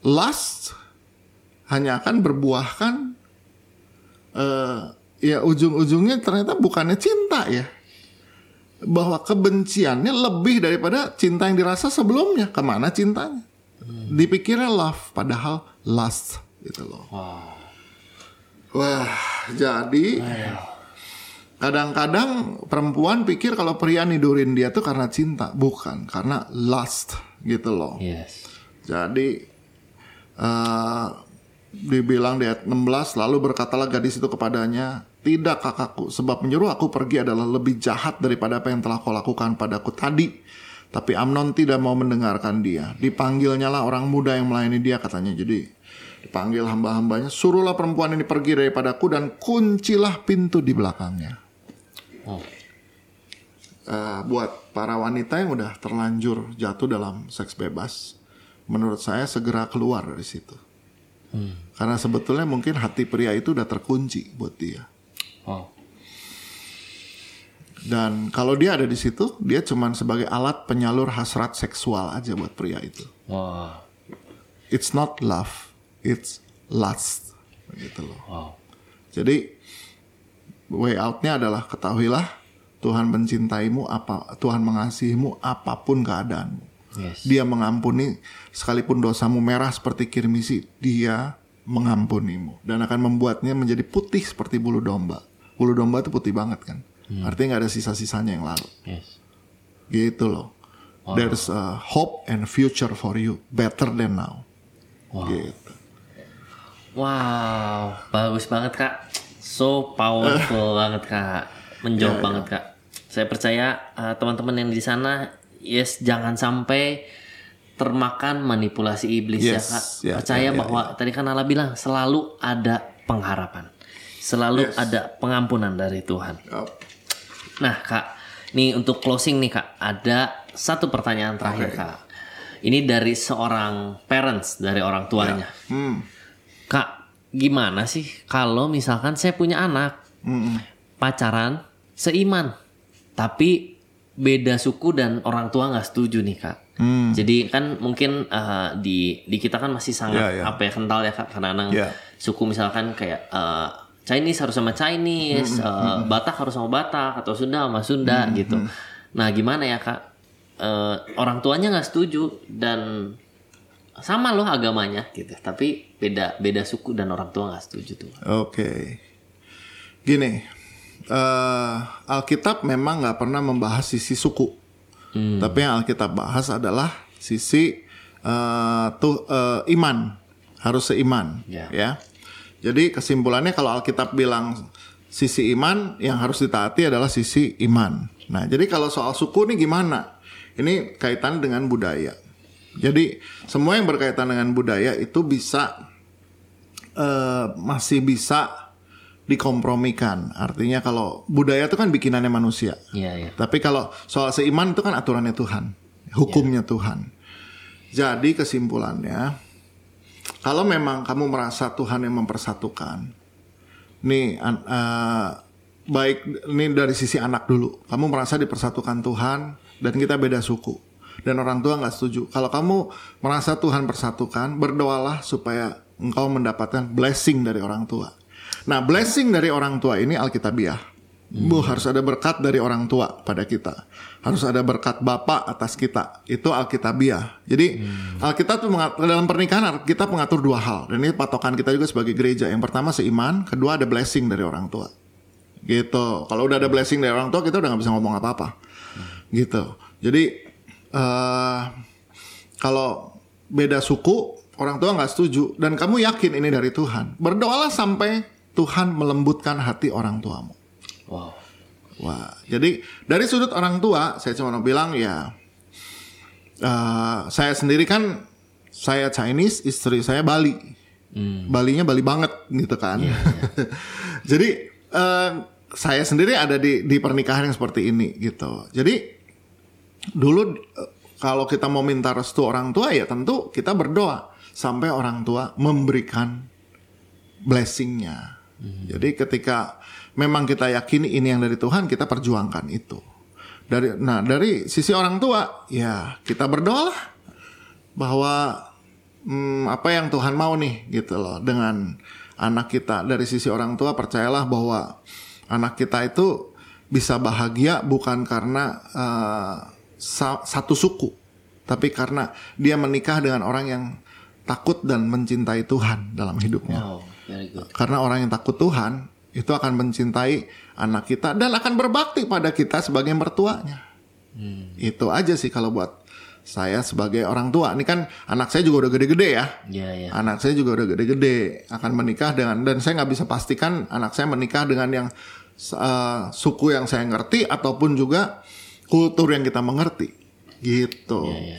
Lust hanya akan berbuahkan eh, ya ujung-ujungnya ternyata bukannya cinta ya. Bahwa kebenciannya lebih daripada cinta yang dirasa sebelumnya. Ke mana cintanya? Dipikirnya love, padahal lust gitu loh.
Wow.
Wah, jadi kadang-kadang perempuan pikir kalau pria nidurin dia tuh karena cinta, bukan karena lust gitu loh.
Yes.
Jadi eh dibilang di ayat 16 lalu berkatalah gadis itu kepadanya, "Tidak kakakku, sebab menyuruh aku pergi adalah lebih jahat daripada apa yang telah kau lakukan padaku tadi." Tapi Amnon tidak mau mendengarkan dia. Dipanggilnya lah orang muda yang melayani dia katanya. Jadi dipanggil hamba-hambanya, "Suruhlah perempuan ini pergi daripadaku dan kuncilah pintu di belakangnya."
Oh.
Eh, buat para wanita yang udah terlanjur jatuh dalam seks bebas, menurut saya segera keluar dari situ. Karena sebetulnya mungkin hati pria itu udah terkunci buat dia.
Wow.
Dan kalau dia ada di situ, dia cuman sebagai alat penyalur hasrat seksual aja buat pria itu.
Wow.
It's not love, it's lust. Gitu loh.
Wow.
Jadi way outnya adalah ketahuilah Tuhan mencintaimu apa Tuhan mengasihimu apa pun keadaanmu.
Yes.
Dia mengampuni sekalipun dosamu merah seperti kirmisi, dia mengampunimu dan akan membuatnya menjadi putih seperti bulu domba. Bulu domba itu putih banget kan. Artinya nggak ada sisa-sisanya yang lalu.
Yes.
Gitu loh. There's a hope and future for you better than now. Gitu.
Wow, bagus banget kak. So powerful banget kak. Menjawab banget kak. Saya percaya uh, teman-teman yang di sana, yes jangan sampai termakan manipulasi iblis ya
Yes,
kak.
ya,
percaya
ya, ya,
bahwa tadi kan Allah bilang selalu ada pengharapan, selalu ada pengampunan dari Tuhan.
Yup.
Nah kak, nih untuk closing nih kak, ada satu pertanyaan terakhir kak. Ini dari seorang parents dari orang tuanya.
Hmm.
Kak, gimana sih kalau misalkan saya punya anak
Mm-mm.
pacaran seiman, tapi beda suku dan orang tua nggak setuju nih kak.
Hmm.
Jadi kan mungkin uh, di di kita kan masih sangat
Ya, ya.
apa ya kental ya kak karena
Ya.
suku misalkan kayak uh, Chinese harus sama Chinese, uh, Batak harus sama Batak atau Sunda sama Sunda gitu. Nah gimana ya kak? Uh, orang tuanya nggak setuju dan sama loh agamanya gitu, tapi beda beda suku dan orang tua nggak setuju tuh.
Oke. Gini, eh, Alkitab memang nggak pernah membahas sisi suku, tapi yang Alkitab bahas adalah sisi eh, tuh eh, iman, harus seiman,
Ya.
ya. Jadi kesimpulannya kalau Alkitab bilang sisi iman, yang harus ditaati adalah sisi iman. Nah, jadi kalau soal suku ini gimana? Ini kaitan dengan budaya. Jadi semua yang berkaitan dengan budaya itu bisa eh, masih bisa dikompromikan. Artinya kalau budaya itu kan bikinannya manusia.
Iya iya.
Tapi kalau soal seiman itu kan aturannya Tuhan, hukumnya Tuhan. Jadi kesimpulannya, kalau memang kamu merasa Tuhan yang mempersatukan, nih eh, baik ini dari sisi anak dulu, kamu merasa dipersatukan Tuhan dan kita beda suku dan orang tua nggak setuju. Kalau kamu merasa Tuhan persatukan, berdoalah supaya engkau mendapatkan blessing dari orang tua. Nah, blessing dari orang tua ini Alkitabiah. Bu, harus ada berkat dari orang tua pada kita. Harus ada berkat Bapa atas kita. Itu Alkitabiah. Jadi Alkitab tuh dalam pernikahan Alkitab mengatur dua hal. Dan ini patokan kita juga sebagai gereja. Yang pertama seiman, kedua ada blessing dari orang tua. Gitu. Kalau udah ada blessing dari orang tua, kita udah nggak bisa ngomong apa-apa. Gitu. Jadi eh kalau beda suku, orang tua nggak setuju dan kamu yakin ini dari Tuhan, berdoalah sampai Tuhan melembutkan hati orang tuamu.
Wow.
Wah, jadi dari sudut orang tua, saya cuma mau bilang ya, eh, saya sendiri kan saya Chinese, istri saya Bali, Balinya Bali banget gitu kan. jadi eh, saya sendiri ada di di pernikahan yang seperti ini gitu. Jadi dulu eh, kalau kita mau minta restu orang tua ya tentu kita berdoa sampai orang tua memberikan blessingnya. Jadi ketika memang kita yakini ini yang dari Tuhan, kita perjuangkan itu. Dari nah dari sisi orang tua, ya kita berdoa bahwa hmm, apa yang Tuhan mau nih gitu loh dengan anak kita. Dari sisi orang tua percayalah bahwa anak kita itu bisa bahagia bukan karena sa- satu suku, tapi karena dia menikah dengan orang yang takut dan mencintai Tuhan dalam hidupnya.
Wow.
Karena orang yang takut Tuhan itu akan mencintai anak kita dan akan berbakti pada kita sebagai mertuanya. Itu aja sih kalau buat saya sebagai orang tua. Ini kan anak saya juga udah gede-gede ya.
Iya iya.
Anak saya juga udah gede-gede akan menikah dengan dan saya nggak bisa pastikan anak saya menikah dengan yang eh, suku yang saya ngerti ataupun juga kultur yang kita mengerti. Gitu.
Iya, iya.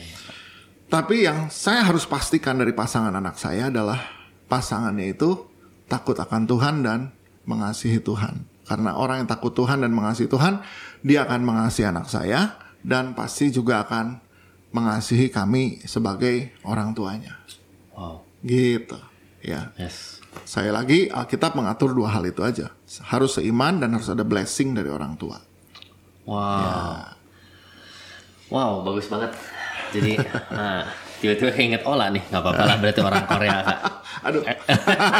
Tapi yang saya harus pastikan dari pasangan anak saya adalah pasangannya itu takut akan Tuhan dan mengasihi Tuhan. Karena orang yang takut Tuhan dan mengasihi Tuhan, dia akan mengasihi anak saya dan pasti juga akan mengasihi kami sebagai orang tuanya.
Wow.
Gitu. Ya.
Yes.
Saya lagi Alkitab mengatur dua hal itu aja. Harus seiman dan harus ada blessing dari orang tua.
Wow. Wow, bagus banget. Jadi, nah, tiba-tiba keinget Ola nih, nggak apa-apa lah berarti orang Korea kak.
Aduh.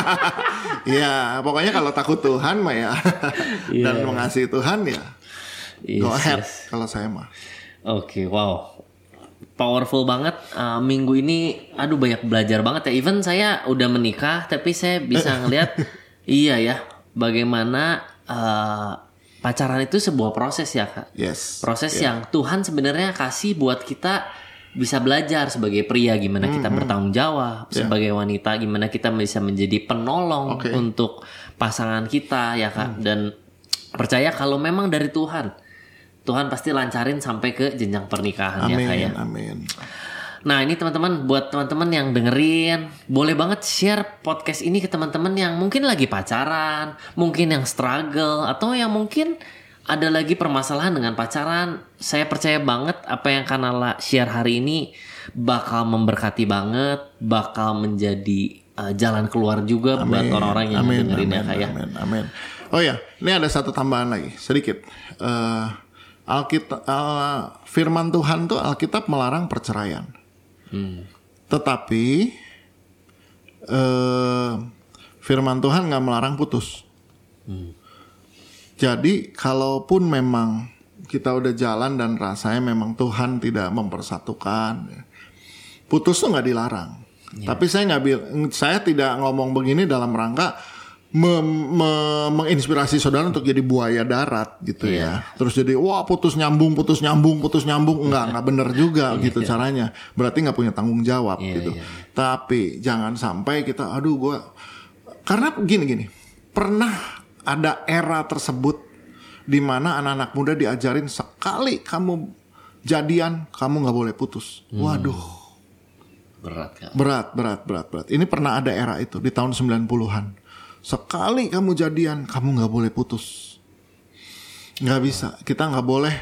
ya, pokoknya kalau takut Tuhan mah ya dan mengasihi Tuhan ya
Yes,
go ahead
yes.
kalau saya mah.
Oke, wow. Powerful banget uh, minggu ini. Aduh banyak belajar banget ya. Even saya udah menikah, tapi saya bisa ngelihat, iya ya, bagaimana uh, pacaran itu sebuah proses ya kak.
Yes.
Proses yang Tuhan sebenarnya kasih buat kita bisa belajar sebagai pria gimana kita bertanggung jawab, sebagai wanita gimana kita bisa menjadi penolong
Oke.
untuk pasangan kita ya kak. Dan percaya kalau memang dari Tuhan, Tuhan pasti lancarin sampai ke jenjang pernikahan ya kak ya.
Amin. Amin.
Nah ini teman-teman buat teman-teman yang dengerin boleh banget share podcast ini ke teman-teman yang mungkin lagi pacaran, mungkin yang struggle atau yang mungkin ada lagi permasalahan dengan pacaran. Saya percaya banget apa yang Kanala share hari ini bakal memberkati banget, bakal menjadi uh, jalan keluar juga buat orang-orang yang
amin,
dengerin ya
amin,
kak ya.
Amin, amin. Oh ya, ini ada satu tambahan lagi sedikit. Eh, Alkitab uh, firman Tuhan tuh Alkitab melarang perceraian.
Hmm.
Tetapi eh, firman Tuhan nggak melarang putus. Jadi kalaupun memang kita udah jalan dan rasanya memang Tuhan tidak mempersatukan, ya, putus tuh nggak dilarang. Tapi saya nggak saya tidak ngomong begini dalam rangka mem- me- menginspirasi saudara untuk jadi buaya darat gitu ya. Terus jadi wah putus nyambung, putus nyambung, putus nyambung enggak nggak bener juga gitu caranya. Berarti nggak punya tanggung jawab
Iya,
gitu.
iya.
Tapi jangan sampai kita aduh gua karena gini gini. Pernah ada era tersebut di mana anak-anak muda diajarin sekali kamu jadian kamu nggak boleh putus. Waduh.
Berat kak.
Berat, berat, berat, berat. Ini pernah ada era itu di tahun 90-an. Sekali kamu jadian, kamu nggak boleh putus. Nggak bisa. Kita nggak boleh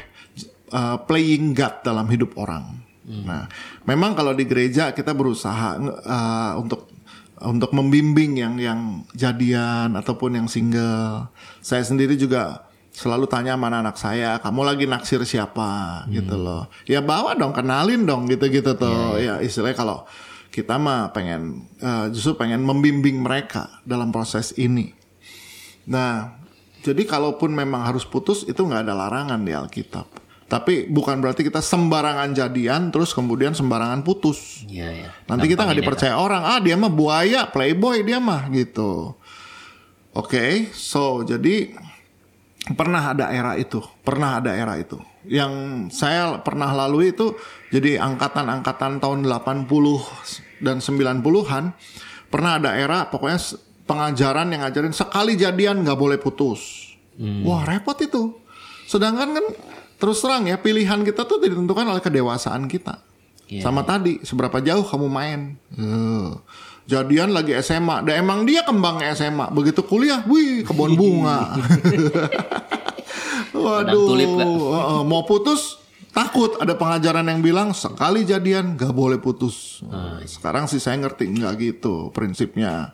uh, playing God dalam hidup orang. Nah, memang kalau di gereja kita berusaha uh, untuk untuk membimbing yang yang jadian ataupun yang single. Saya sendiri juga selalu tanya sama anak saya, kamu lagi naksir siapa gitu loh. Ya bawa dong, kenalin dong gitu-gitu tuh. Ya istilahnya kalau kita mah pengen eh, justru pengen membimbing mereka dalam proses ini. Nah, jadi kalaupun memang harus putus itu nggak ada larangan di Alkitab. Tapi bukan berarti kita sembarangan jadian terus kemudian sembarangan putus.
Iya ya.
Nanti kita nggak
ya,
dipercaya orang. Ah dia mah buaya, playboy dia mah gitu. Oke, so jadi pernah ada era itu, pernah ada era itu. Yang saya pernah lalui itu jadi angkatan-angkatan tahun 80 dan 90-an pernah ada era pokoknya pengajaran yang ngajarin sekali jadian nggak boleh putus. Wah, repot itu. Sedangkan kan terus terang ya pilihan kita tuh ditentukan oleh kedewasaan kita.
Iya,
Sama tadi seberapa jauh kamu main. Eh, jadian lagi SMA, dan emang dia kembangnya SMA. Begitu kuliah, wih kebun bunga. Waduh,
tulip?
Heeh, mau putus takut ada pengajaran yang bilang sekali jadian gak boleh putus.
Iya.
Sekarang sih saya ngerti nggak gitu prinsipnya.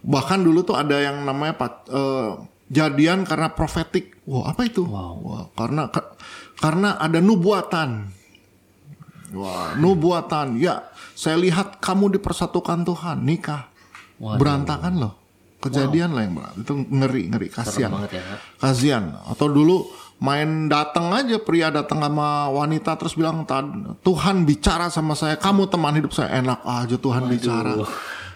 Bahkan dulu tuh ada yang namanya pat- eh, jadian karena profetik. Wah apa itu? Wah, karena ka- karena ada nubuatan. Wah, nubuatan. Ya, saya lihat kamu dipersatukan Tuhan, nikah. Berantakan loh. Kejadian lah yang berantakan. Itu ngeri, ngeri, kasihan.
banget ya, Kak.
Kasihan. Atau dulu main datang aja pria datang sama wanita terus bilang "Tad- Tuhan bicara sama saya, kamu teman hidup saya enak aja Tuhan bicara.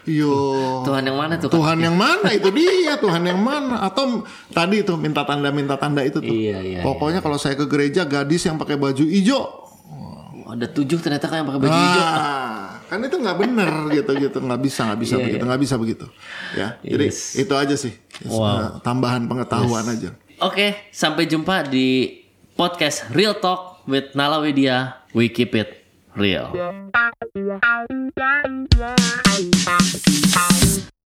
Yo.
Tuhan yang mana tuh?
Tuhan yang mana itu dia Tuhan yang mana atau tadi tuh minta tanda minta tanda itu tuh
Iya, iya,
pokoknya kalau saya ke gereja gadis yang pakai baju hijau
Ada tujuh ternyata kan yang pakai baju hijau.
Ah, kan itu nggak bener gitu gitu nggak bisa nggak bisa
Iya,
begitu nggak bisa begitu ya jadi
Yes.
itu aja sih
Wow.
tambahan pengetahuan aja
Oke, sampai jumpa di podcast Real Talk with Nala Widya. We keep it real.